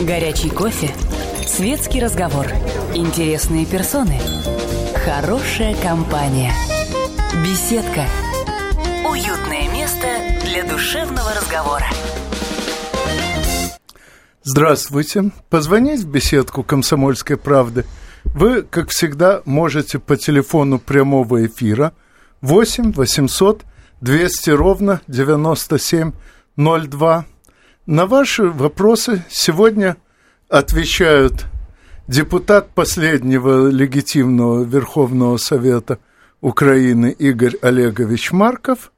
Горячий кофе. Светский разговор. Интересные персоны. Хорошая компания. Беседка. Уютное место для душевного разговора. Здравствуйте. Позвонить в беседку «Комсомольской правды» вы, как всегда, можете по телефону прямого эфира 8 800 200 ровно 9702. На ваши вопросы сегодня отвечают депутат последнего легитимного Верховного Совета Украины Игорь Олегович Марков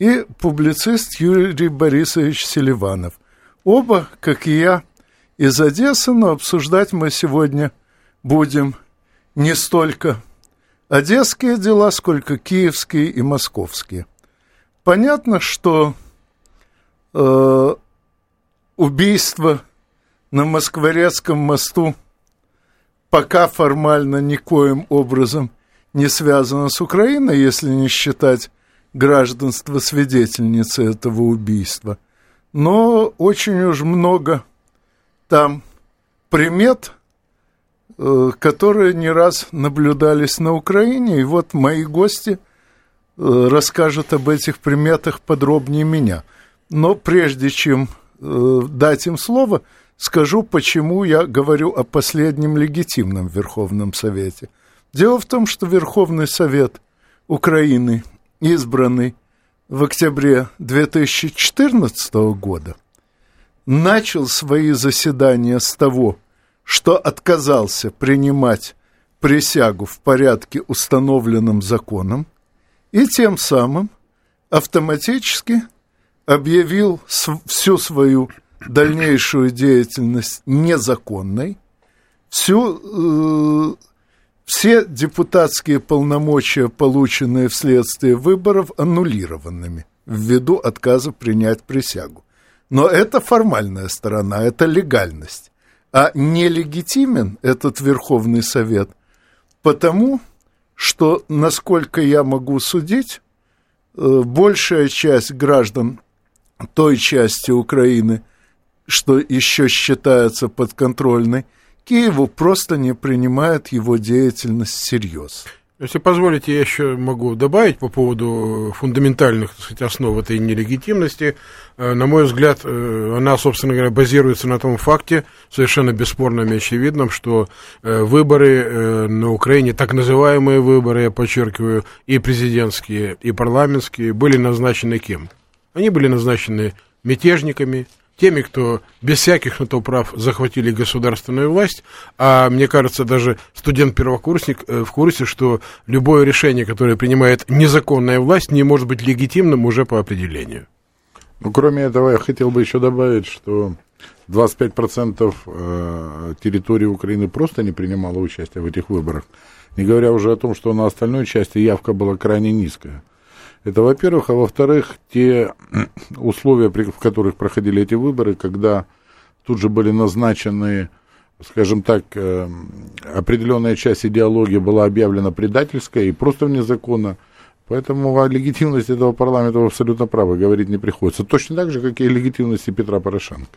и публицист Юрий Борисович Селиванов. Оба, как и я, из Одессы, но обсуждать мы сегодня будем не столько одесские дела, сколько киевские и московские. Понятно, что э, убийство на Москворецком мосту пока формально никоим образом не связано с Украиной, если не считать гражданство свидетельницы этого убийства. Но очень уж много там примет, э, которые не раз наблюдались на Украине. И вот мои гости – Э, расскажет об этих приметах подробнее меня. Но прежде чем э, дать им слово, скажу, почему я говорю о последнем легитимном Верховном Совете. Дело в том, что Верховный Совет Украины, избранный в октябре 2014 года, начал свои заседания с того, что отказался принимать присягу в порядке, установленном законом, и тем самым автоматически объявил всю свою дальнейшую деятельность незаконной, всю, э, все депутатские полномочия, полученные вследствие выборов, аннулированными ввиду отказа принять присягу. Но это формальная сторона, это легальность. А нелегитимен этот Верховный Совет потому, что, насколько я могу судить, э, большая часть граждан той части Украины, что еще считается подконтрольной, Киеву просто не принимает его деятельность всерьез. Если позволите, я еще могу добавить по поводу фундаментальных так сказать, основ этой нелегитимности. Э, на мой взгляд, э, она, собственно говоря, базируется на том факте, совершенно бесспорным и очевидным, что э, выборы на Украине, так называемые выборы, я подчеркиваю, и президентские, и парламентские, были назначены кем? Они были назначены мятежниками, теми, кто без всяких на то прав захватили государственную власть, а мне кажется, даже студент-первокурсник э, в курсе, что любое решение, которое принимает незаконная власть, не может быть легитимным уже по определению. Ну, кроме этого, я хотел бы еще добавить, что 25% э, территории Украины просто не принимало участие в этих выборах, не говоря уже о том, что на остальной части явка была крайне низкая. Это, во-первых, а во-вторых, те условия, в которых проходили эти выборы, когда тут же были назначены, скажем так, э, определенная часть идеологии была объявлена предательской и просто вне закона. Поэтому о легитимности этого парламента вы абсолютно правы, говорить не приходится. Точно так же, как и о легитимности Петра Порошенко.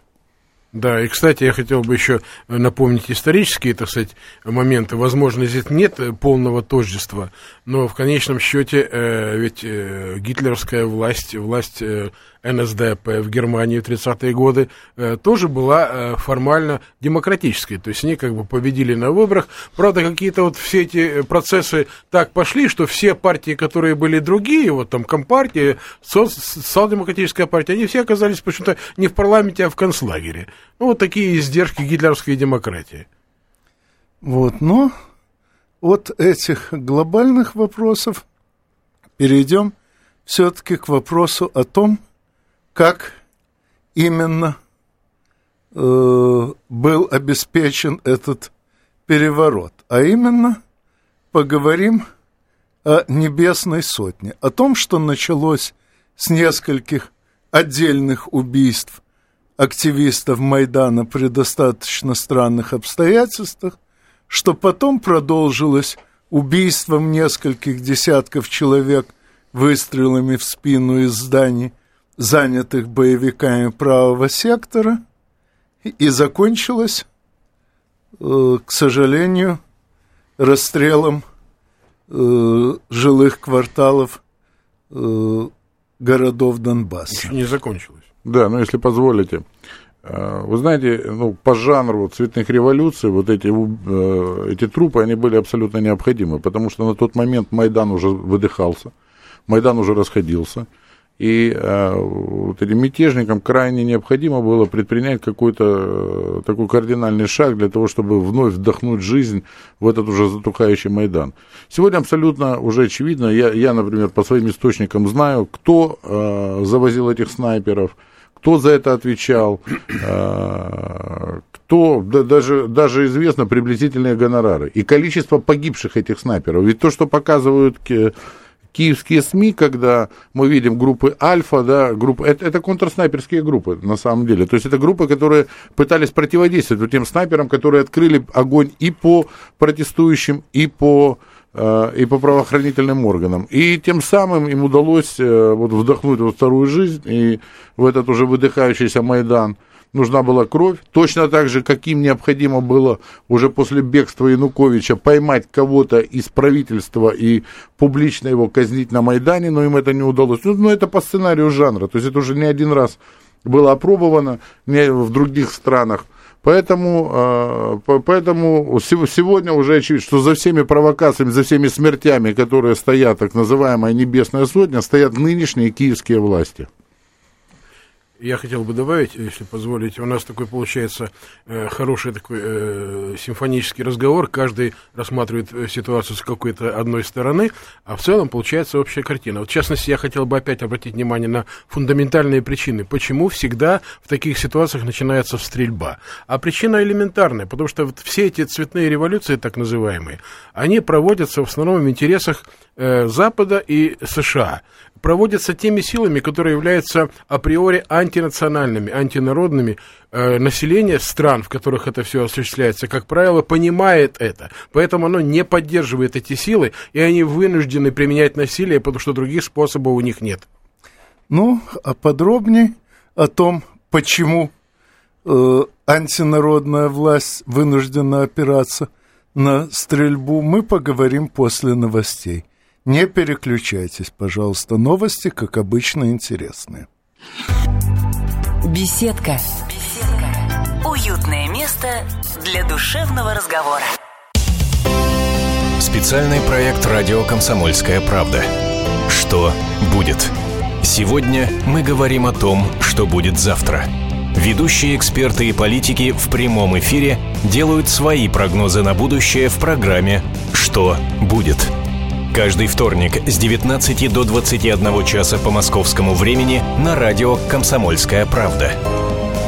Да, и, кстати, я хотел бы еще напомнить исторические, так сказать, моменты. Возможно, здесь нет полного тождества, но в конечном счете э, ведь э, гитлеровская власть, власть э, НСДАП в Германии в 30-е годы э, тоже была э, формально демократической. То есть они как бы победили на выборах. Правда, какие-то вот все эти процессы так пошли, что все партии, которые были другие, вот там Компартия, Социал-демократическая партия, они все оказались почему-то не в парламенте, а в концлагере. Ну, вот такие издержки гитлеровской демократии. Вот, но от этих глобальных вопросов перейдем все-таки к вопросу о том, как именно э, был обеспечен этот переворот. А именно поговорим о Небесной Сотне, о том, что началось с нескольких отдельных убийств активистов Майдана при достаточно странных обстоятельствах, что потом продолжилось убийством нескольких десятков человек выстрелами в спину из зданий – занятых боевиками правого сектора, и закончилось, э, к сожалению, расстрелом э, жилых кварталов э, городов Донбасса. Еще не закончилось. Да, но если позволите. Вы знаете, ну, по жанру цветных революций вот эти, эти трупы, они были абсолютно необходимы, потому что на тот момент Майдан уже выдыхался, Майдан уже расходился, и э, вот этим мятежникам крайне необходимо было предпринять какой-то э, такой кардинальный шаг для того, чтобы вновь вдохнуть жизнь в этот уже затухающий Майдан. Сегодня абсолютно уже очевидно, я, я например, по своим источникам знаю, кто э, завозил этих снайперов, кто за это отвечал, э, кто, да, даже, даже известно приблизительные гонорары и количество погибших этих снайперов. Ведь то, что показывают киевские СМИ, когда мы видим группы Альфа, да, группы, это, это контрснайперские группы на самом деле. То есть это группы, которые пытались противодействовать тем снайперам, которые открыли огонь и по протестующим, и по э, и по правоохранительным органам. И тем самым им удалось э, вот, вдохнуть во вторую жизнь и в этот уже выдыхающийся Майдан нужна была кровь, точно так же, каким необходимо было уже после бегства Януковича поймать кого-то из правительства и публично его казнить на Майдане, но им это не удалось. Ну, ну это по сценарию жанра, то есть это уже не один раз было опробовано не в других странах. Поэтому, э, поэтому сегодня уже очевидно, что за всеми провокациями, за всеми смертями, которые стоят, так называемая небесная сотня, стоят нынешние киевские власти. Я хотел бы добавить, если позволите, у нас такой получается э, хороший такой э, симфонический разговор, каждый рассматривает э, ситуацию с какой-то одной стороны, а в целом получается общая картина. Вот, в частности, я хотел бы опять обратить внимание на фундаментальные причины, почему всегда в таких ситуациях начинается стрельба. А причина элементарная, потому что вот все эти цветные революции, так называемые, они проводятся в основном в интересах э, Запада и США проводятся теми силами, которые являются априори антинациональными, антинародными. Э, население стран, в которых это все осуществляется, как правило, понимает это. Поэтому оно не поддерживает эти силы, и они вынуждены применять насилие, потому что других способов у них нет. Ну, а подробнее о том, почему э, антинародная власть вынуждена опираться на стрельбу, мы поговорим после новостей. Не переключайтесь, пожалуйста. Новости, как обычно, интересные. Беседка. Беседка. Уютное место для душевного разговора. Специальный проект «Радио Комсомольская правда». Что будет? Сегодня мы говорим о том, что будет завтра. Ведущие эксперты и политики в прямом эфире делают свои прогнозы на будущее в программе «Что будет?». Каждый вторник с 19 до 21 часа по московскому времени на радио «Комсомольская правда».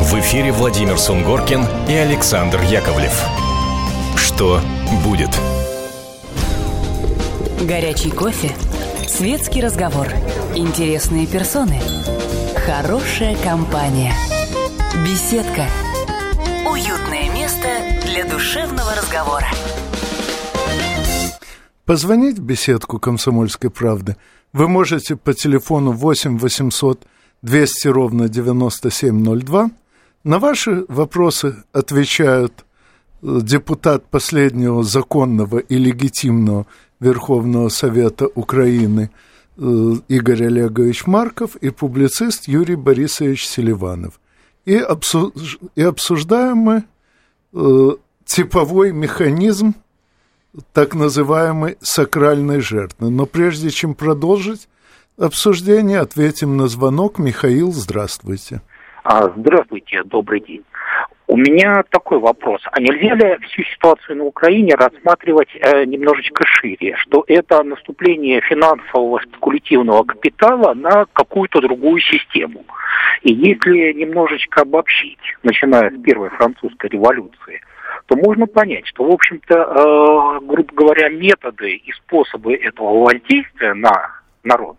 В эфире Владимир Сунгоркин и Александр Яковлев. Что будет? Горячий кофе, светский разговор, интересные персоны, хорошая компания, беседка, уютное место для душевного разговора. Позвонить в беседку «Комсомольской правды» вы можете по телефону 8 800 200 ровно 9702. На ваши вопросы отвечают э, депутат последнего законного и легитимного Верховного Совета Украины э, Игорь Олегович Марков и публицист Юрий Борисович Селиванов. И, обсуж... и обсуждаем мы э, типовой механизм так называемой сакральной жертвы. Но прежде чем продолжить обсуждение, ответим на звонок. Михаил, здравствуйте. А, здравствуйте, добрый день. У меня такой вопрос. А нельзя ли всю ситуацию на Украине рассматривать э, немножечко шире, что это наступление финансового спекулятивного капитала на какую-то другую систему? И если немножечко обобщить, начиная с первой французской революции, то можно понять, что, в общем-то, э, грубо говоря, методы и способы этого воздействия на народ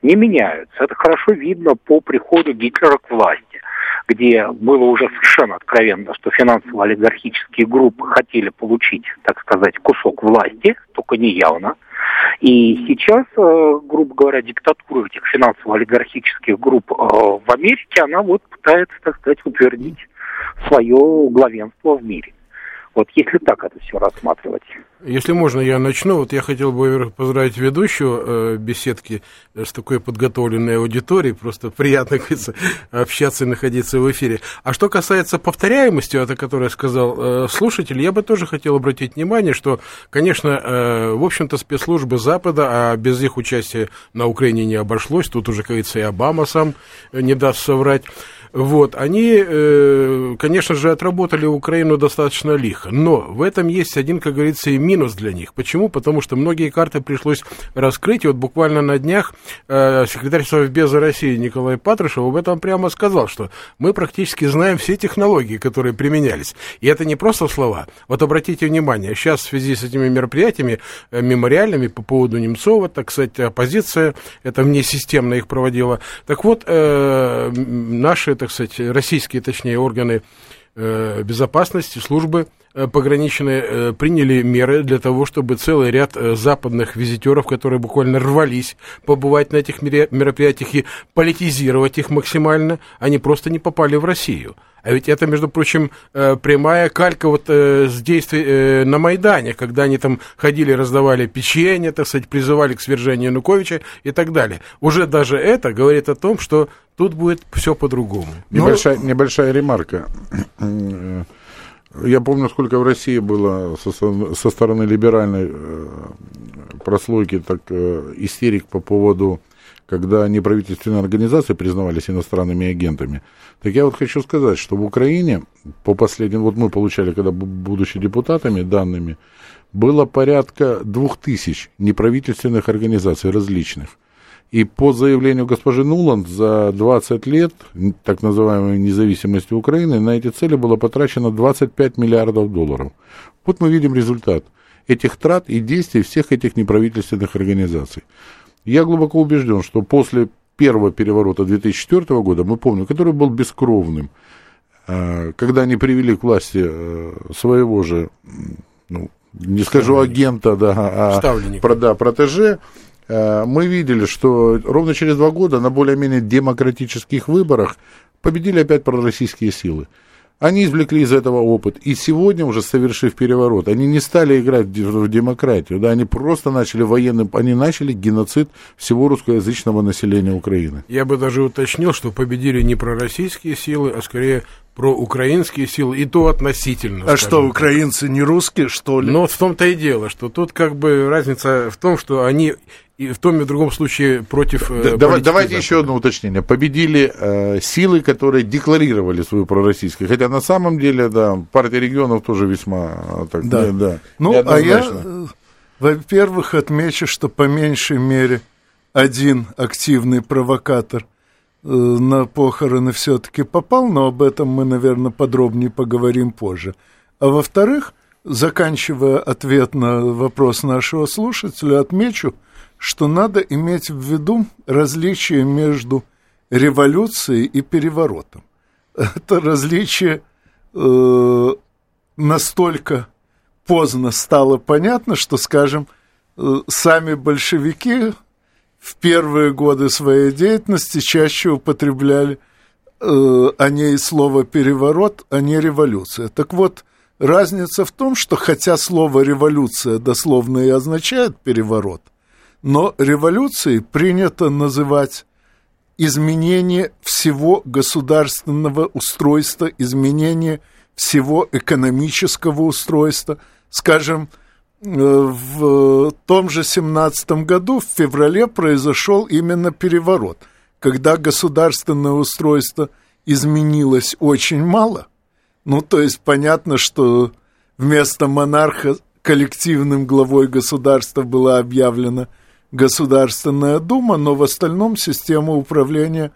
не меняются. Это хорошо видно по приходу Гитлера к власти, где было уже совершенно откровенно, что финансово-олигархические группы хотели получить, так сказать, кусок власти, только не явно. И сейчас, э, грубо говоря, диктатура этих финансово-олигархических групп э, в Америке, она вот пытается, так сказать, утвердить свое главенство в мире. Вот если так это все рассматривать. Если можно, я начну. Вот я хотел бы поздравить ведущую э, беседки с такой подготовленной аудиторией. Просто приятно, кажется, общаться и находиться в эфире. А что касается повторяемости, это которое сказал э, слушатель, я бы тоже хотел обратить внимание, что, конечно, э, в общем-то, спецслужбы Запада, а без их участия на Украине не обошлось. Тут уже, говорится, и Обама сам не даст соврать. Вот, они, э, конечно же, отработали Украину достаточно лихо, но в этом есть один, как говорится, и минус для них. Почему? Потому что многие карты пришлось раскрыть, и вот буквально на днях э, секретарь Совбеза России Николай Патрушев об этом прямо сказал, что мы практически знаем все технологии, которые применялись. И это не просто слова. Вот обратите внимание, сейчас в связи с этими мероприятиями э, мемориальными по поводу Немцова, так сказать, оппозиция, это внесистемно их проводила. Так вот, наши так сказать, российские, точнее, органы э, безопасности, службы э, пограничные э, приняли меры для того, чтобы целый ряд западных визитеров, которые буквально рвались побывать на этих мероприятиях и политизировать их максимально, они просто не попали в Россию. А ведь это, между прочим, э, прямая калька вот э, с действий э, на Майдане, когда они там ходили, раздавали печенье, так сказать, призывали к свержению Януковича и так далее. Уже даже это говорит о том, что тут будет все по-другому. Небольшая, Но... небольшая ремарка. Я помню, сколько в России было со, со стороны либеральной прослойки так истерик по поводу когда неправительственные организации признавались иностранными агентами. Так я вот хочу сказать, что в Украине, по последним, вот мы получали, когда будучи депутатами, данными, было порядка двух тысяч неправительственных организаций различных. И по заявлению госпожи Нуланд за 20 лет так называемой независимости Украины на эти цели было потрачено 25 миллиардов долларов. Вот мы видим результат этих трат и действий всех этих неправительственных организаций. Я глубоко убежден, что после первого переворота 2004 года, мы помним, который был бескровным, э, когда они привели к власти э, своего же, ну, не скажу агента, да, а про, да, протеже, мы видели, что ровно через два года на более-менее демократических выборах победили опять пророссийские силы. Они извлекли из этого опыт. И сегодня, уже совершив переворот, они не стали играть в демократию, да, они просто начали военным, они начали геноцид всего русскоязычного населения Украины. Я бы даже уточнил, что победили не пророссийские силы, а скорее про украинские силы, и то относительно. А что, украинцы не русские, что ли? Но в том-то и дело, что тут как бы разница в том, что они и в том и в другом случае против... Э, да, давайте Запада. еще одно уточнение. Победили э, силы, которые декларировали свою пророссийскую. Хотя на самом деле, да, партия регионов тоже весьма... А, так, да. Не, да ну, а я, э, во-первых, отмечу, что по меньшей мере один активный провокатор э, на похороны все-таки попал, но об этом мы, наверное, подробнее поговорим позже. А во-вторых, заканчивая ответ на вопрос нашего слушателя, отмечу, что надо иметь в виду различие между революцией и переворотом. Это различие э, настолько поздно стало понятно, что, скажем, э, сами большевики в первые годы своей деятельности чаще употребляли э, о ней слово «переворот», а не «революция». Так вот, разница в том, что хотя слово «революция» дословно и означает «переворот», но революцией принято называть изменение всего государственного устройства, изменение всего экономического устройства. Скажем, в том же 17 году, в феврале, произошел именно переворот, когда государственное устройство изменилось очень мало. Ну, то есть понятно, что вместо монарха коллективным главой государства была объявлена Государственная Дума, но в остальном система управления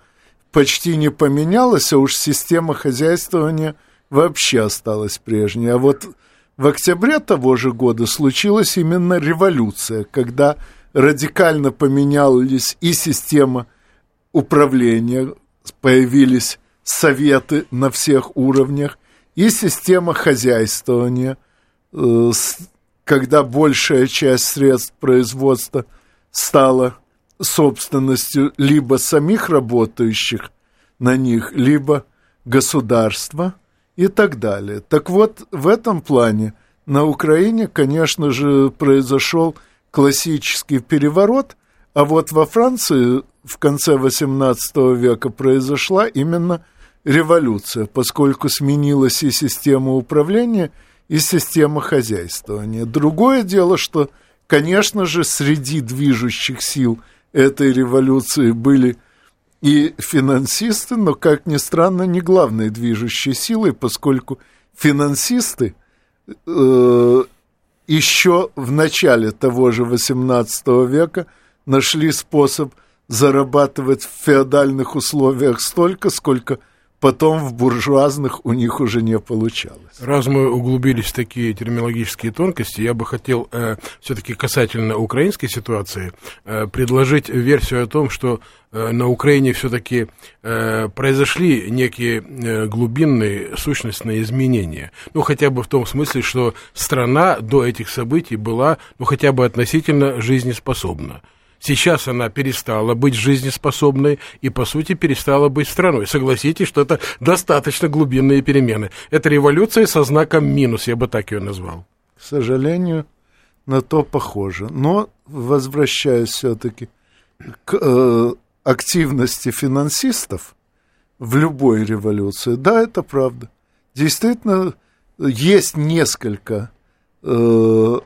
почти не поменялась, а уж система хозяйствования вообще осталась прежней. А вот в октябре того же года случилась именно революция, когда радикально поменялись и система управления, появились советы на всех уровнях, и система хозяйствования, э, когда большая часть средств производства – стала собственностью либо самих работающих на них, либо государства. И так далее. Так вот, в этом плане на Украине, конечно же, произошел классический переворот, а вот во Франции в конце XVIII века произошла именно революция, поскольку сменилась и система управления, и система хозяйствования. Другое дело, что, конечно же, среди движущих сил этой революции были и финансисты, но, как ни странно, не главной движущей силой, поскольку финансисты э, еще в начале того же XVIII века нашли способ зарабатывать в феодальных условиях столько, сколько – потом в буржуазных у них уже не получалось. Раз мы углубились в такие терминологические тонкости, я бы хотел э, все-таки касательно украинской ситуации э, предложить версию о том, что э, на Украине все-таки э, произошли некие э, глубинные сущностные изменения. Ну, хотя бы в том смысле, что страна до этих событий была, ну, хотя бы относительно жизнеспособна. Сейчас она перестала быть жизнеспособной и, по сути, перестала быть страной. Согласитесь, что это достаточно глубинные перемены. Это революция со знаком минус, я бы так ее назвал. К сожалению, на то похоже. Но, возвращаясь все-таки к э, активности финансистов в любой революции, да, это правда. Действительно, есть несколько э,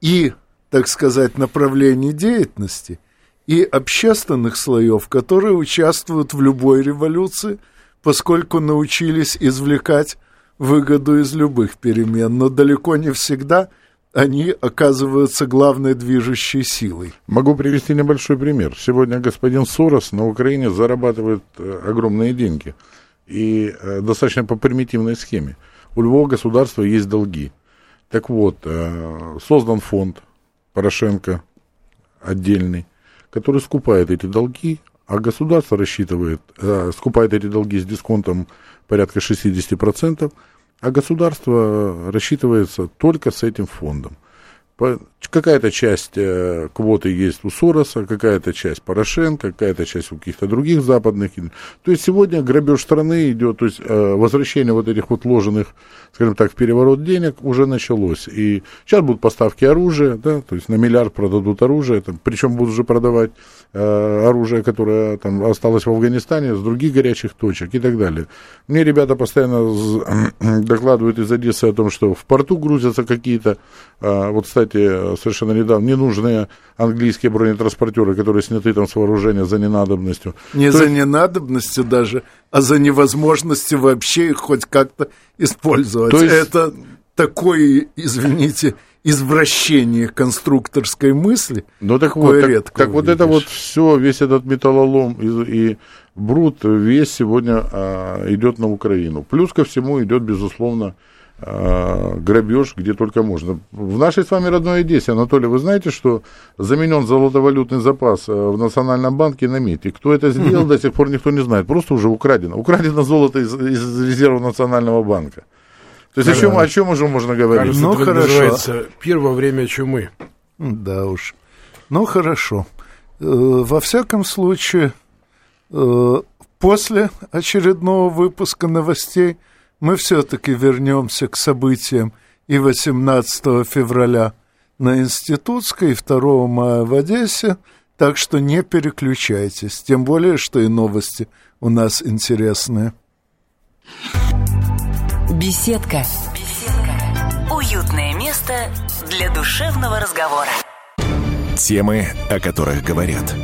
и так сказать, направлений деятельности и общественных слоев, которые участвуют в любой революции, поскольку научились извлекать выгоду из любых перемен, но далеко не всегда они оказываются главной движущей силой. Могу привести небольшой пример. Сегодня господин Сорос на Украине зарабатывает э, огромные деньги и э, достаточно по примитивной схеме. У любого государства есть долги. Так вот, э, создан фонд, Порошенко отдельный, который скупает эти долги, а государство рассчитывает, э, скупает эти долги с дисконтом порядка 60%, а государство рассчитывается только с этим фондом. Какая-то часть э, квоты есть у Сороса, какая-то часть Порошенко, какая-то часть у каких-то других западных. То есть сегодня грабеж страны идет, то есть э, возвращение вот этих вот ложенных, скажем так, в переворот денег уже началось. И сейчас будут поставки оружия, да, то есть на миллиард продадут оружие, там, причем будут уже продавать э, оружие, которое там осталось в Афганистане, с других горячих точек и так далее. Мне ребята постоянно докладывают из Одессы о том, что в порту грузятся какие-то, вот, кстати, совершенно недавно, ненужные английские бронетранспортеры, которые сняты там с вооружения за ненадобностью. Не То за есть... ненадобностью даже, а за невозможностью вообще их хоть как-то использовать. То есть... Это такое, извините, извращение конструкторской мысли. Ну так вот, так, так вот это вот все, весь этот металлолом и, и бруд, весь сегодня а, идет на Украину. Плюс ко всему идет, безусловно, грабеж где только можно. В нашей с вами родной Одессе, Анатолий, вы знаете, что заменен золотовалютный запас а, в Национальном банке на МИДе. Кто это сделал, до сих пор никто не знает. Просто уже украдено. Украдено золото из, из резерва Национального банка. То есть да. о, чем, о чем уже можно говорить? Кажется, ну, хорошо. называется первое время чумы. Да уж. Ну, хорошо. Э, во всяком случае, э, после очередного выпуска новостей – мы все-таки вернемся к событиям и 18 февраля на Институтской, и 2 мая в Одессе, так что не переключайтесь, тем более, что и новости у нас интересные. Беседка. Беседка. Уютное место для душевного разговора. Темы, о которых говорят.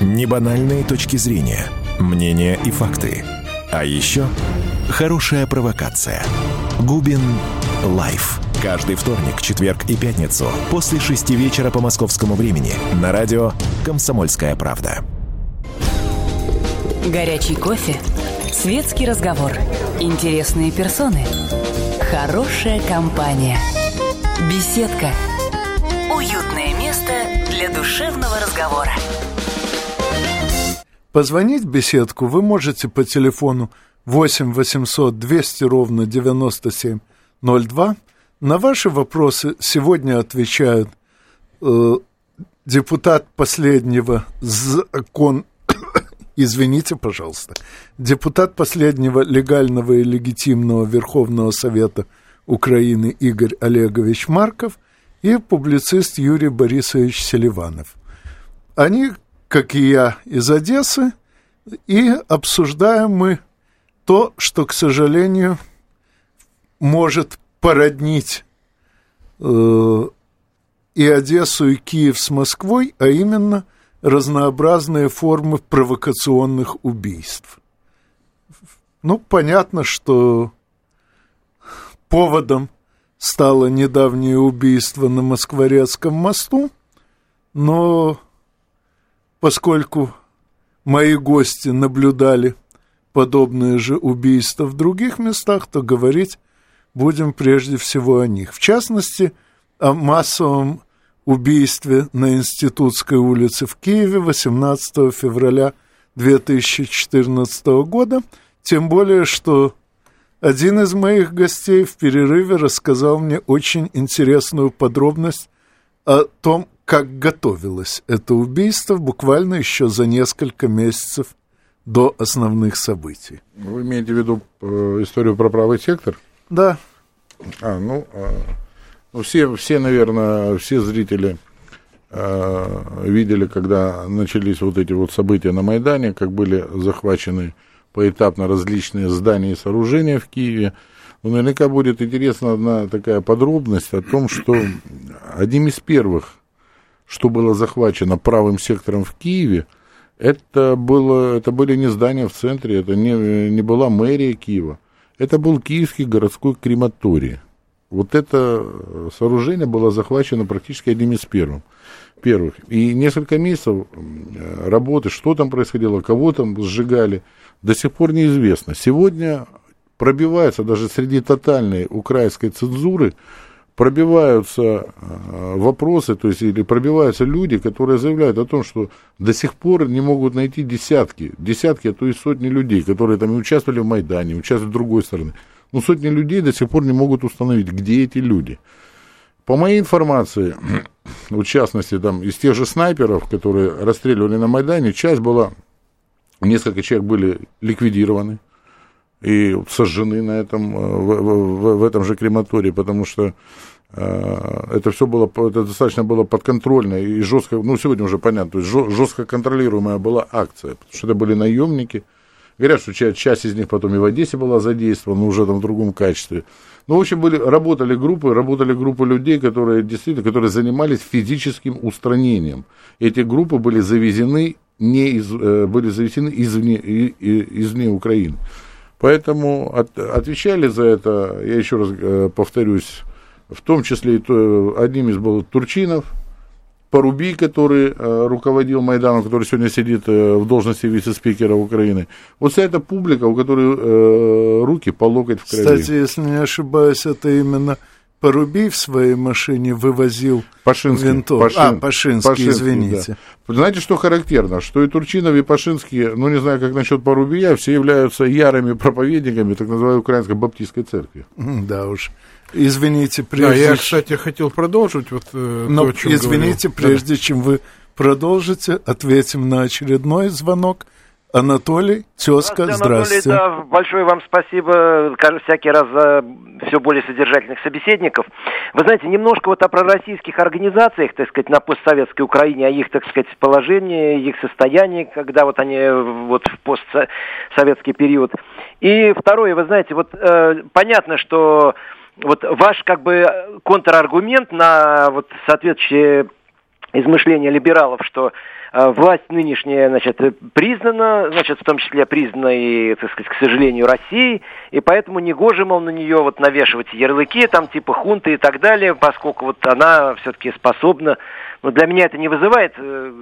Небанальные точки зрения, мнения и факты. А еще Хорошая провокация. Губин Live. Каждый вторник, четверг и пятницу после шести вечера по московскому времени на радио «Комсомольская правда». Горячий кофе, светский разговор, интересные персоны, хорошая компания, беседка, уютное место для душевного разговора. Позвонить в беседку вы можете по телефону 8 800 200 ровно 9702. На ваши вопросы сегодня отвечают э, депутат последнего закон извините, пожалуйста, депутат последнего легального и легитимного Верховного Совета Украины Игорь Олегович Марков и публицист Юрий Борисович Селиванов. Они, как и я, из Одессы, и обсуждаем мы то, что, к сожалению, может породнить э, и Одессу, и Киев с Москвой, а именно разнообразные формы провокационных убийств. Ну, понятно, что поводом стало недавнее убийство на Москворецком мосту, но поскольку мои гости наблюдали подобные же убийства в других местах, то говорить будем прежде всего о них. В частности, о массовом убийстве на Институтской улице в Киеве 18 февраля 2014 года, тем более, что один из моих гостей в перерыве рассказал мне очень интересную подробность о том, как готовилось это убийство буквально еще за несколько месяцев до основных событий. Вы имеете в виду э, историю про правый сектор? Да. А, ну, э, ну все, все, наверное, все зрители э, видели, когда начались вот эти вот события на Майдане, как были захвачены поэтапно различные здания и сооружения в Киеве. Но наверняка будет интересна одна такая подробность о том, что одним из первых, что было захвачено правым сектором в Киеве, это, было, это были не здания в центре, это не, не была мэрия Киева, это был Киевский городской крематорий. Вот это сооружение было захвачено практически одним из первых. первых. И несколько месяцев работы, что там происходило, кого там сжигали, до сих пор неизвестно. Сегодня пробивается даже среди тотальной украинской цензуры пробиваются э, вопросы, то есть или пробиваются люди, которые заявляют о том, что до сих пор не могут найти десятки, десятки, а то и сотни людей, которые там участвовали в Майдане, участвовали с другой стороны. Но сотни людей до сих пор не могут установить, где эти люди. По моей информации, в частности, там, из тех же снайперов, которые расстреливали на Майдане, часть была, несколько человек были ликвидированы, и сожжены на этом, э, в, в, в этом же крематории, потому что это все было, это достаточно было подконтрольно и жестко, ну, сегодня уже понятно, то есть жестко контролируемая была акция, потому что это были наемники. Говорят, что часть, часть из них потом и в Одессе была задействована, но уже там в другом качестве. Ну, в общем, были, работали группы, работали группы людей, которые действительно, которые занимались физическим устранением. Эти группы были завезены, не из, э, были завезены извне, извне Украины. Поэтому от, отвечали за это, я еще раз э, повторюсь, в том числе и одним из был Турчинов, Порубий, который э, руководил Майданом, который сегодня сидит э, в должности вице-спикера Украины. Вот вся эта публика, у которой э, руки по локоть в крови. Кстати, если не ошибаюсь, это именно Порубий в своей машине вывозил Пашинский, винтовку. Пашин, а, Пашинский, Пашинский извините. Да. Знаете, что характерно? Что и Турчинов, и Пашинский, ну, не знаю, как насчет Порубия, все являются ярыми проповедниками так называемой Украинской Баптистской церкви. Да уж. Извините, прежде... Да, я, кстати, хотел продолжить вот э, Но, то, о чем извините, говорил. прежде да. чем вы продолжите, ответим на очередной звонок. Анатолий, тезка, здравствуйте. здравствуйте. Анатолий, да, большое вам спасибо, всякий раз за все более содержательных собеседников. Вы знаете, немножко вот о пророссийских организациях, так сказать, на постсоветской Украине, о их, так сказать, положении, их состоянии, когда вот они вот в постсоветский период. И второе, вы знаете, вот э, понятно, что вот ваш как бы контраргумент на вот соответствующее измышления либералов, что власть нынешняя, значит, признана, значит, в том числе признана и, так сказать, к сожалению, Россией, и поэтому негоже, мол, на нее вот навешивать ярлыки, там, типа хунты и так далее, поскольку вот она все-таки способна. Ну, для меня это не вызывает, э,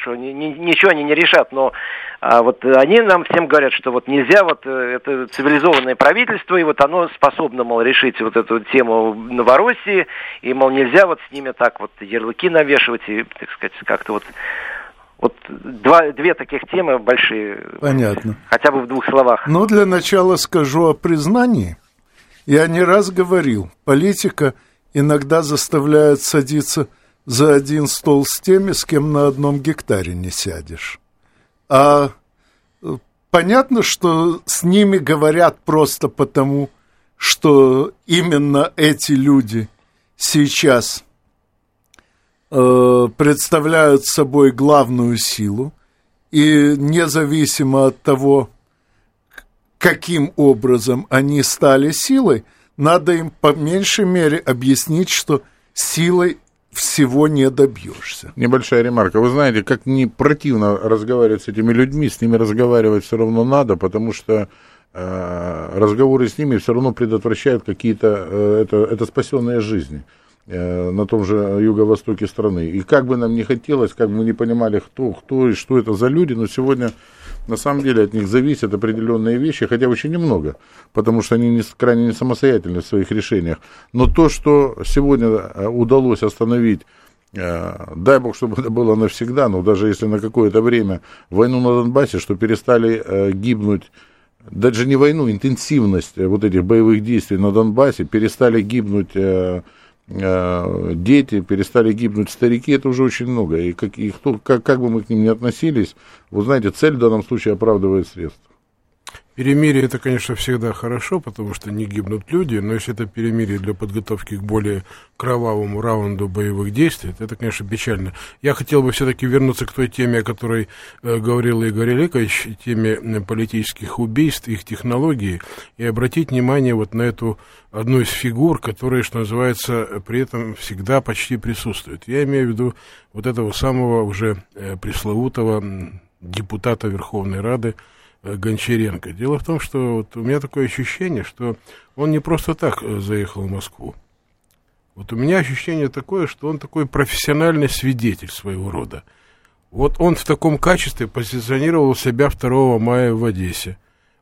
что ни, ничего они не решат, но а вот они нам всем говорят, что вот нельзя, вот э, это цивилизованное правительство, и вот оно способно, мол, решить вот эту тему Новороссии, и, мол, нельзя вот с ними так вот ярлыки навешивать и, так сказать, как-то вот вот два, две таких темы большие. Понятно. Хотя бы в двух словах. Ну, для начала скажу о признании. Я не раз говорил, политика иногда заставляет садиться за один стол с теми, с кем на одном гектаре не сядешь. А понятно, что с ними говорят просто потому, что именно эти люди сейчас э, представляют собой главную силу, и независимо от того, каким образом они стали силой, надо им по меньшей мере объяснить, что силой всего не добьешься. Небольшая ремарка. Вы знаете, как не противно разговаривать с этими людьми, с ними разговаривать все равно надо, потому что э, разговоры с ними все равно предотвращают какие-то, э, это, это спасенные жизни на том же юго-востоке страны. И как бы нам не хотелось, как бы мы не понимали, кто, кто и что это за люди, но сегодня на самом деле от них зависят определенные вещи, хотя очень немного, потому что они не, крайне не самостоятельны в своих решениях. Но то, что сегодня э, удалось остановить э, дай бог, чтобы это было навсегда, но даже если на какое-то время войну на Донбассе, что перестали э, гибнуть, даже не войну, интенсивность вот этих боевых действий на Донбассе, перестали гибнуть дети, перестали гибнуть старики, это уже очень много. И, как, и кто, как, как бы мы к ним ни относились, вы знаете, цель в данном случае оправдывает средства. Перемирие это, конечно, всегда хорошо, потому что не гибнут люди, но если это перемирие для подготовки к более кровавому раунду боевых действий, то это, конечно, печально. Я хотел бы все-таки вернуться к той теме, о которой э, говорил Игорь Олегович, теме политических убийств, их технологии, и обратить внимание вот на эту одну из фигур, которая, что называется, при этом всегда почти присутствует. Я имею в виду вот этого самого уже э, пресловутого депутата Верховной Рады, Гончаренко. Дело в том, что вот у меня такое ощущение, что он не просто так э, заехал в Москву. Вот у меня ощущение такое, что он такой профессиональный свидетель своего рода. Вот он в таком качестве позиционировал себя 2 мая в Одессе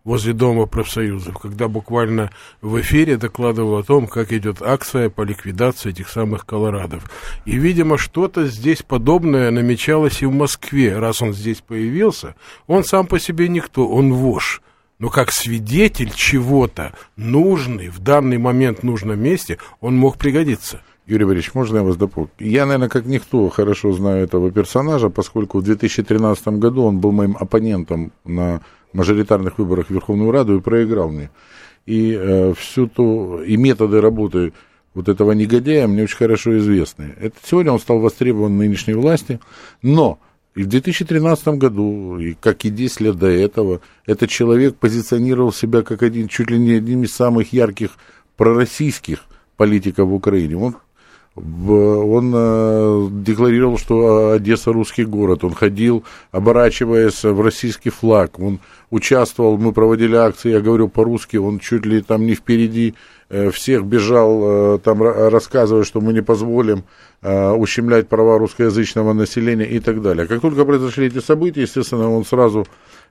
возле Дома профсоюзов, когда буквально в эфире докладывал о том, как идет акция по ликвидации этих самых колорадов. И, видимо, что-то здесь подобное намечалось и в Москве. Раз он здесь появился, он сам по себе никто, он вож. Но как свидетель чего-то нужный, в данный момент нужном месте, он мог пригодиться. Юрий Борисович, можно я вас дополню? Я, наверное, как никто хорошо знаю этого персонажа, поскольку в 2013 году он был моим оппонентом на мажоритарных выборах в Верховную Раду и проиграл мне. И э, всю ту, и методы работы вот этого негодяя мне очень хорошо известны. Это, сегодня он стал востребован нынешней власти, но и в 2013 году, и как и 10 лет до этого, этот человек позиционировал себя как один, чуть ли не одним из самых ярких пророссийских политиков в Украине. Он он э, декларировал, что Одесса русский город. Он ходил, оборачиваясь в российский флаг. Он участвовал, мы проводили акции, я говорю по-русски, он чуть ли там не впереди э, всех бежал, э, там рассказывая, что мы не позволим ущемлять права русскоязычного населения и так далее. Как только произошли эти события, естественно, он сразу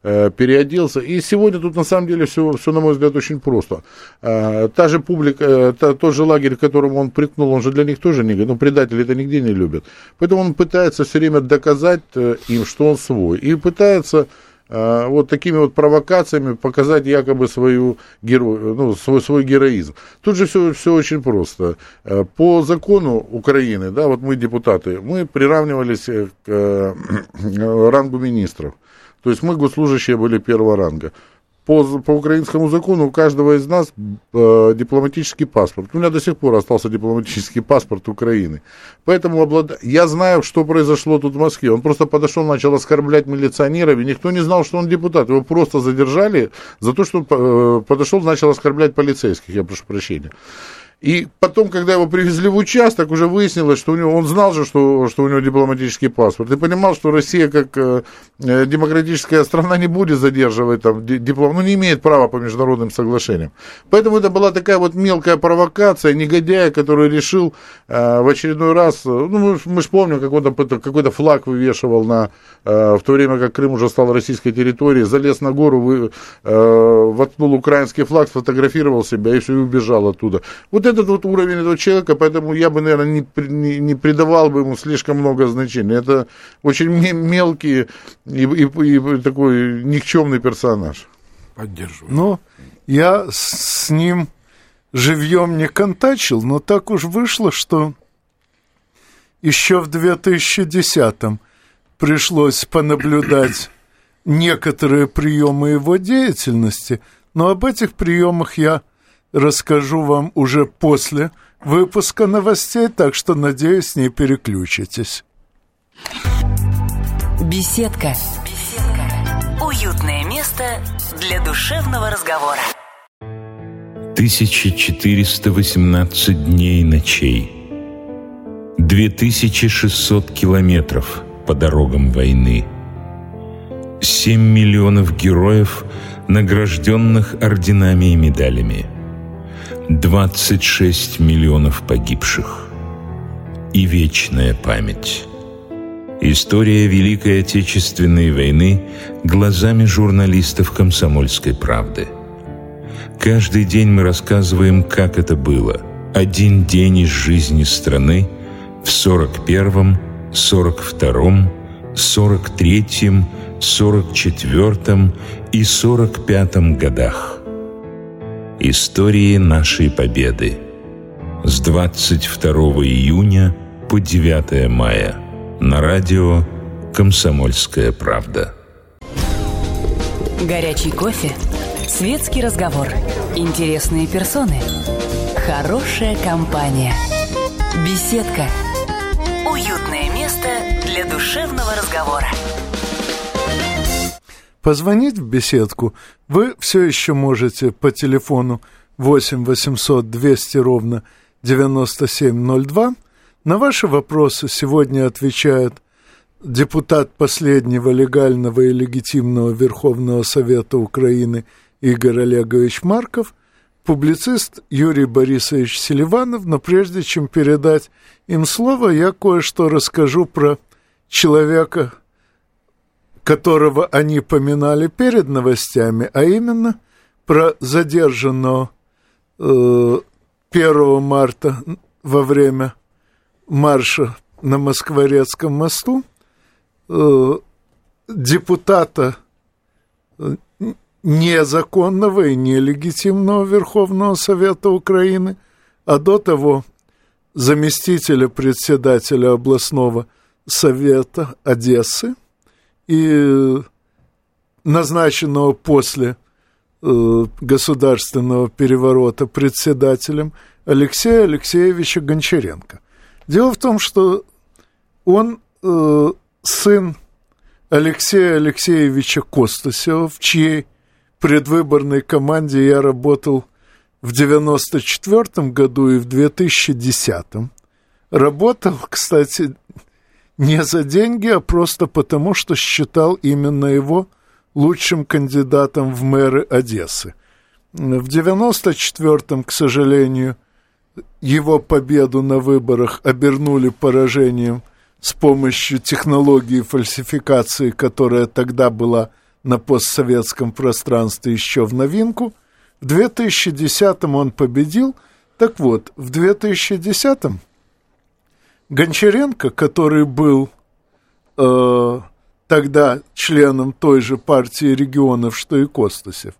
Э, переоделся. И сегодня тут на самом деле все, все на мой взгляд, очень просто. Э, та же публика, э, та, тот же лагерь, к которому он прикнул, он же для них тоже не... Ну, предатели это нигде не любят. Поэтому он пытается все время доказать им, что он свой. И пытается вот такими вот провокациями показать якобы свою геро... ну, свой, свой героизм. Тут же все, все очень просто. По закону Украины, да, вот мы депутаты, мы приравнивались к рангу министров. То есть мы госслужащие были первого ранга. По, по украинскому закону у каждого из нас э, дипломатический паспорт. У меня до сих пор остался дипломатический паспорт Украины. Поэтому облад... я знаю, что произошло тут в Москве. Он просто подошел, начал оскорблять милиционеров, и никто не знал, что он депутат. Его просто задержали за то, что он э, подошел, начал оскорблять полицейских, я прошу прощения. И потом, когда его привезли в участок, уже выяснилось, что у него, он знал же, что, что у него дипломатический паспорт, и понимал, что Россия, как э, э демократическая страна, не будет задерживать там диплом, ну, не имеет права по международным соглашениям. Поэтому это была такая вот мелкая провокация, негодяя, который решил э, в очередной раз, э, ну, мы, мы же помним, какой-то, какой-то флаг вывешивал на, э, в то время, как Крым уже стал российской территорией, залез на гору, вы, э, воткнул украинский флаг, сфотографировал себя и все, и убежал оттуда. Вот этот вот уровень этого человека, поэтому я бы, наверное, не, не, не придавал бы ему слишком много значения. Это очень мелкий и, и, и такой никчемный персонаж. Поддерживаю. Но я с ним живьем не контачил, но так уж вышло, что еще в 2010-м пришлось понаблюдать некоторые приемы его деятельности, но об этих приемах я расскажу вам уже после выпуска новостей, так что, надеюсь, не переключитесь. Беседка. Беседка. Уютное место для душевного разговора. 1418 дней и ночей. 2600 километров по дорогам войны. 7 миллионов героев, награжденных орденами и медалями. 26 миллионов погибших. И вечная память. История Великой Отечественной войны глазами журналистов «Комсомольской правды». Каждый день мы рассказываем, как это было. Один день из жизни страны в 41-м, 42-м, 43-м, 44-м и 45-м годах. Истории нашей победы с 22 июня по 9 мая на радио «Комсомольская правда». Горячий кофе, светский разговор, интересные персоны, хорошая компания, беседка, уютное место для душевного разговора. Позвонить в беседку вы все еще можете по телефону 8 800 200 ровно 9702. На ваши вопросы сегодня отвечает депутат последнего легального и легитимного Верховного Совета Украины Игорь Олегович Марков, публицист Юрий Борисович Селиванов, но прежде чем передать им слово, я кое-что расскажу про человека, которого они поминали перед новостями, а именно про задержанного э, 1 марта во время марша на Москворецком мосту э, депутата э, незаконного и нелегитимного Верховного Совета Украины, а до того заместителя председателя областного совета Одессы и назначенного после э, государственного переворота председателем Алексея Алексеевича Гончаренко. Дело в том, что он э, сын Алексея Алексеевича Костасева, в чьей предвыборной команде я работал в 94 году и в 2010. Работал, кстати, не за деньги, а просто потому, что считал именно его лучшим кандидатом в мэры Одессы. В 94-м, к сожалению, его победу на выборах обернули поражением с помощью технологии фальсификации, которая тогда была на постсоветском пространстве еще в новинку. В 2010-м он победил. Так вот, в 2010-м Гончаренко, который был э, тогда членом той же партии регионов, что и Костасев,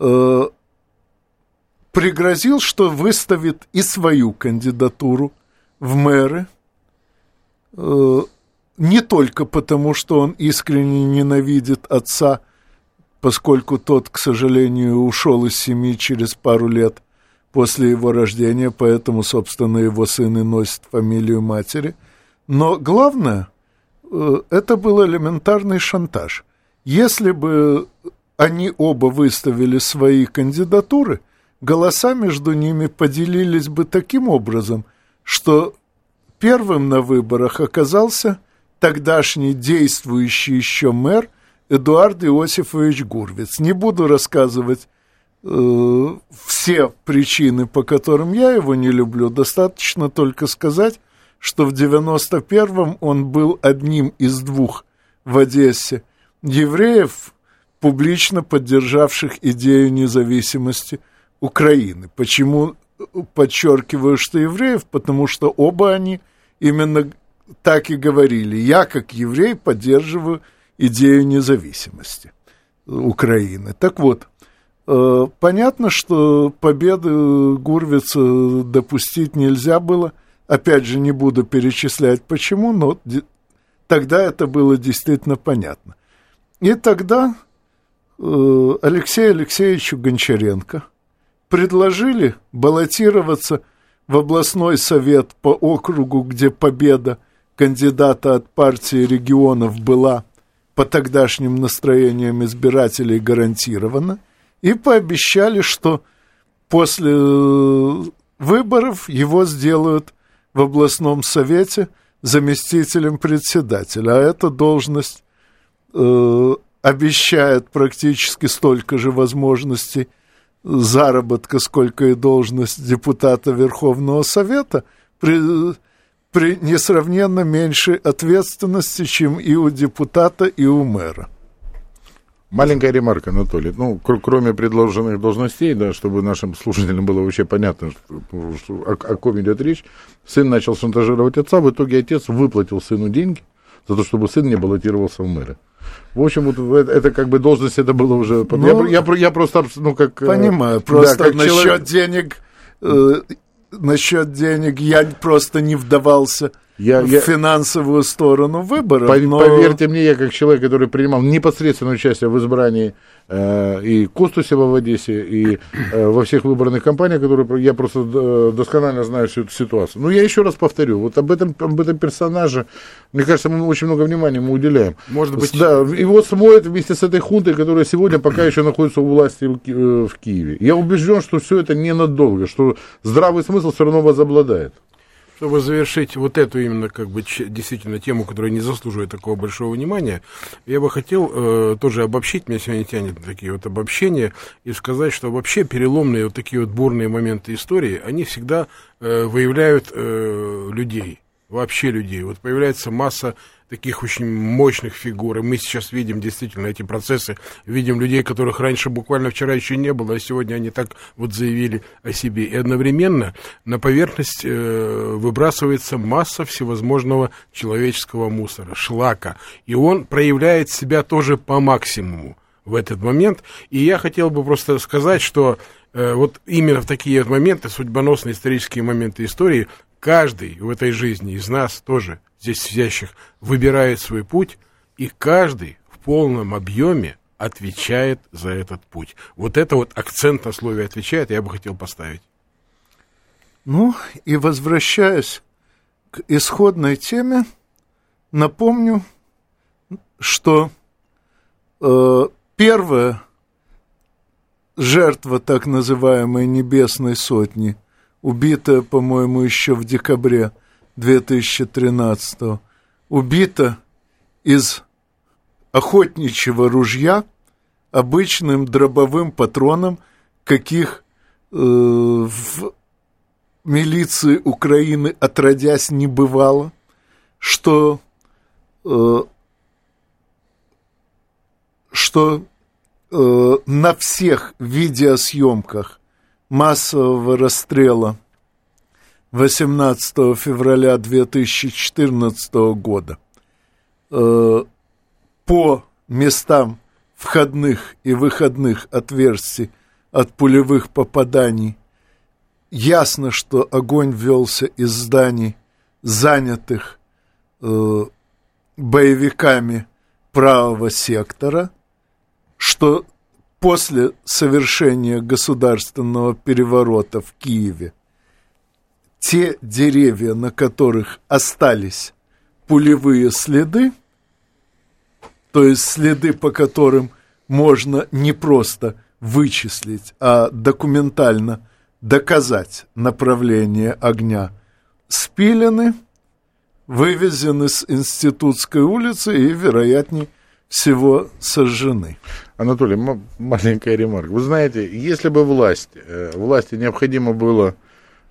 э, пригрозил, что выставит и свою кандидатуру в мэры, э, не только потому, что он искренне ненавидит отца, поскольку тот, к сожалению, ушел из семьи через пару лет после его рождения, поэтому, собственно, его сын и носит фамилию матери. Но главное, э, это был элементарный шантаж. Если бы они оба выставили свои кандидатуры, голоса между ними поделились бы таким образом, что первым на выборах оказался тогдашний действующий еще мэр Эдуард Иосифович Гурвиц. Не буду рассказывать э, все причины, по которым я его не люблю, достаточно только сказать, что в 91-м он был одним из двух в Одессе евреев, публично поддержавших идею независимости Украины. Почему подчеркиваю, что евреев? Потому что оба они именно так и говорили. Я, как еврей, поддерживаю идею независимости Украины. Так вот, э, понятно, что победы Гурвица допустить нельзя было. Опять же, не буду перечислять почему, но тогда это было действительно понятно. И тогда э, Алексею Алексеевичу Гончаренко предложили баллотироваться в областной совет по округу, где победа кандидата от партии регионов была по тогдашним настроениям избирателей гарантирована, и пообещали, что после э, выборов его сделают в областном совете заместителем председателя. А эта должность э, обещает практически столько же возможностей заработка, сколько и должность депутата Верховного Совета, при, при несравненно меньшей ответственности, чем и у депутата, и у мэра. Маленькая ремарка, Анатолий. Ну, кр- кроме предложенных должностей, да, чтобы нашим слушателям было вообще понятно, что, что, о, о ком идет речь, сын начал шантажировать отца, в итоге отец выплатил сыну деньги за то, чтобы сын не баллотировался в мэра. В общем, вот это, это как бы должность, это было уже... Ну, я, я, я просто, ну, как... Э, понимаю, просто да, как насчет человек... денег... Э, насчет денег я просто не вдавался я, в я... финансовую сторону выборов. По, но... Поверьте мне, я как человек, который принимал непосредственное участие в избрании э, и Костусева в Одессе, и э, во всех выборных кампаниях, которые я просто э, досконально знаю всю эту ситуацию. Но я еще раз повторю, вот об этом, об этом персонаже, мне кажется, мы очень много внимания ему уделяем. Может быть... Да, его смоет вместе с этой хунтой, которая сегодня пока еще находится у власти в, э, в Киеве. Я убежден, что все это ненадолго, что здравый смысл все равно возобладает. Чтобы завершить вот эту именно как бы действительно тему, которая не заслуживает такого большого внимания, я бы хотел э, тоже обобщить, меня сегодня тянет такие вот обобщения, и сказать, что вообще переломные вот такие вот бурные моменты истории, они всегда э, выявляют э, людей, вообще людей. Вот появляется масса таких очень мощных фигур. И мы сейчас видим действительно эти процессы, видим людей, которых раньше буквально вчера еще не было, а сегодня они так вот заявили о себе. И одновременно на поверхность э, выбрасывается масса всевозможного человеческого мусора, шлака. И он проявляет себя тоже по максимуму в этот момент. И я хотел бы просто сказать, что э, вот именно в такие моменты, судьбоносные исторические моменты истории, каждый в этой жизни из нас тоже здесь сидящих, выбирает свой путь, и каждый в полном объеме отвечает за этот путь. Вот это вот акцент на слове «отвечает» я бы хотел поставить. Ну, и возвращаясь к исходной теме, напомню, что э, первая жертва так называемой небесной сотни, убитая, по-моему, еще в декабре 2013 убита из охотничьего ружья обычным дробовым патроном, каких э, в милиции Украины отродясь не бывало, что, э, что э, на всех видеосъемках массового расстрела – 18 февраля 2014 года. Э, по местам входных и выходных отверстий от пулевых попаданий ясно, что огонь велся из зданий, занятых э, боевиками правого сектора, что после совершения государственного переворота в Киеве те деревья, на которых остались пулевые следы, то есть следы, по которым можно не просто вычислить, а документально доказать направление огня, спилены, вывезены с Институтской улицы и, вероятнее всего, сожжены. Анатолий, маленькая ремарка. Вы знаете, если бы власть, э, власти необходимо было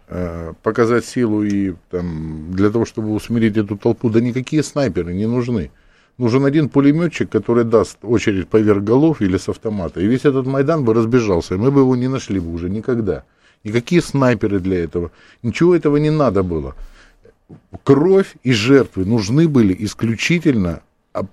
Э, показать силу и там, для того, чтобы усмирить эту толпу, да никакие снайперы не нужны. Нужен один пулеметчик, который даст очередь поверх голов или с автомата. И весь этот Майдан бы разбежался, и мы бы его не нашли бы уже никогда. Никакие снайперы для этого. Ничего этого не надо было. Кровь и жертвы нужны были исключительно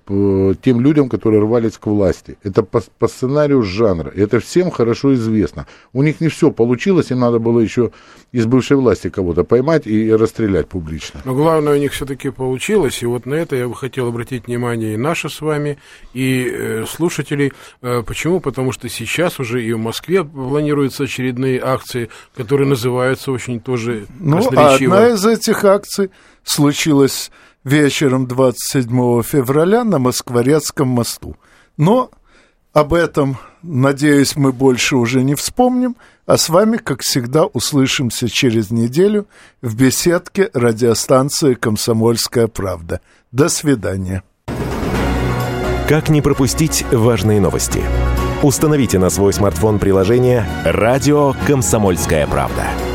тем людям, которые рвались к власти. Это по, по сценарию жанра. Это всем хорошо известно. У них не все получилось, им надо было еще из бывшей власти кого-то поймать и расстрелять публично. Но главное у них все-таки получилось, и вот на это я бы хотел обратить внимание и наше с вами, и э, слушателей. Э, почему? Потому что сейчас уже и в Москве планируются очередные акции, которые называются очень тоже Ну, одна из этих акций случилась вечером 27 февраля на Москворецком мосту. Но об этом, надеюсь, мы больше уже не вспомним, а с вами, как всегда, услышимся через неделю в беседке радиостанции «Комсомольская правда». До свидания. Как не пропустить важные новости? Установите на свой смартфон приложение «Радио Комсомольская правда».